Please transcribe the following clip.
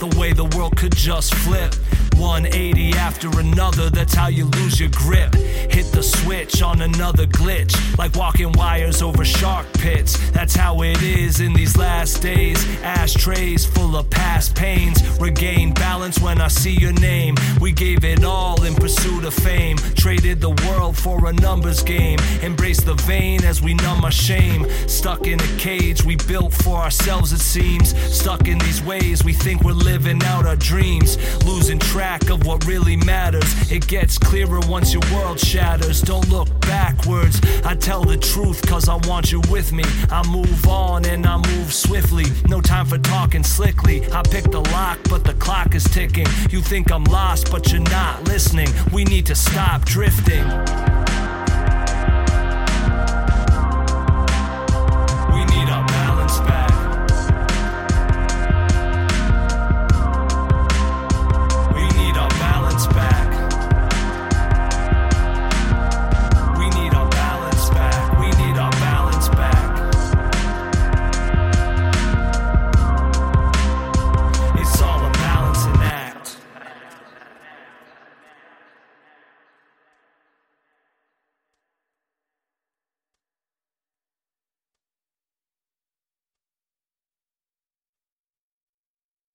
the way the world could just flip. 180 after another, that's how you lose your grip. Hit the switch on another glitch, like walking wires over shark pits. That's how it is in these last days. Ashtrays full of past pains. Regain balance when I see your name. We gave it all in pursuit of fame. Traded the world for a numbers game. Embrace the vain as we numb our shame. Stuck in a cage we built for ourselves, it seems. Stuck in these ways, we think we're living out our dreams. Losing track of what really matters. It gets clearer once your world shatters. Don't look backwards. I tell the truth cause I want you with me. I move on and I move swiftly. No time for talking slickly. I pick the lock, but the clock is ticking. You think I'm lost, but you're not listening. We need to stop drifting.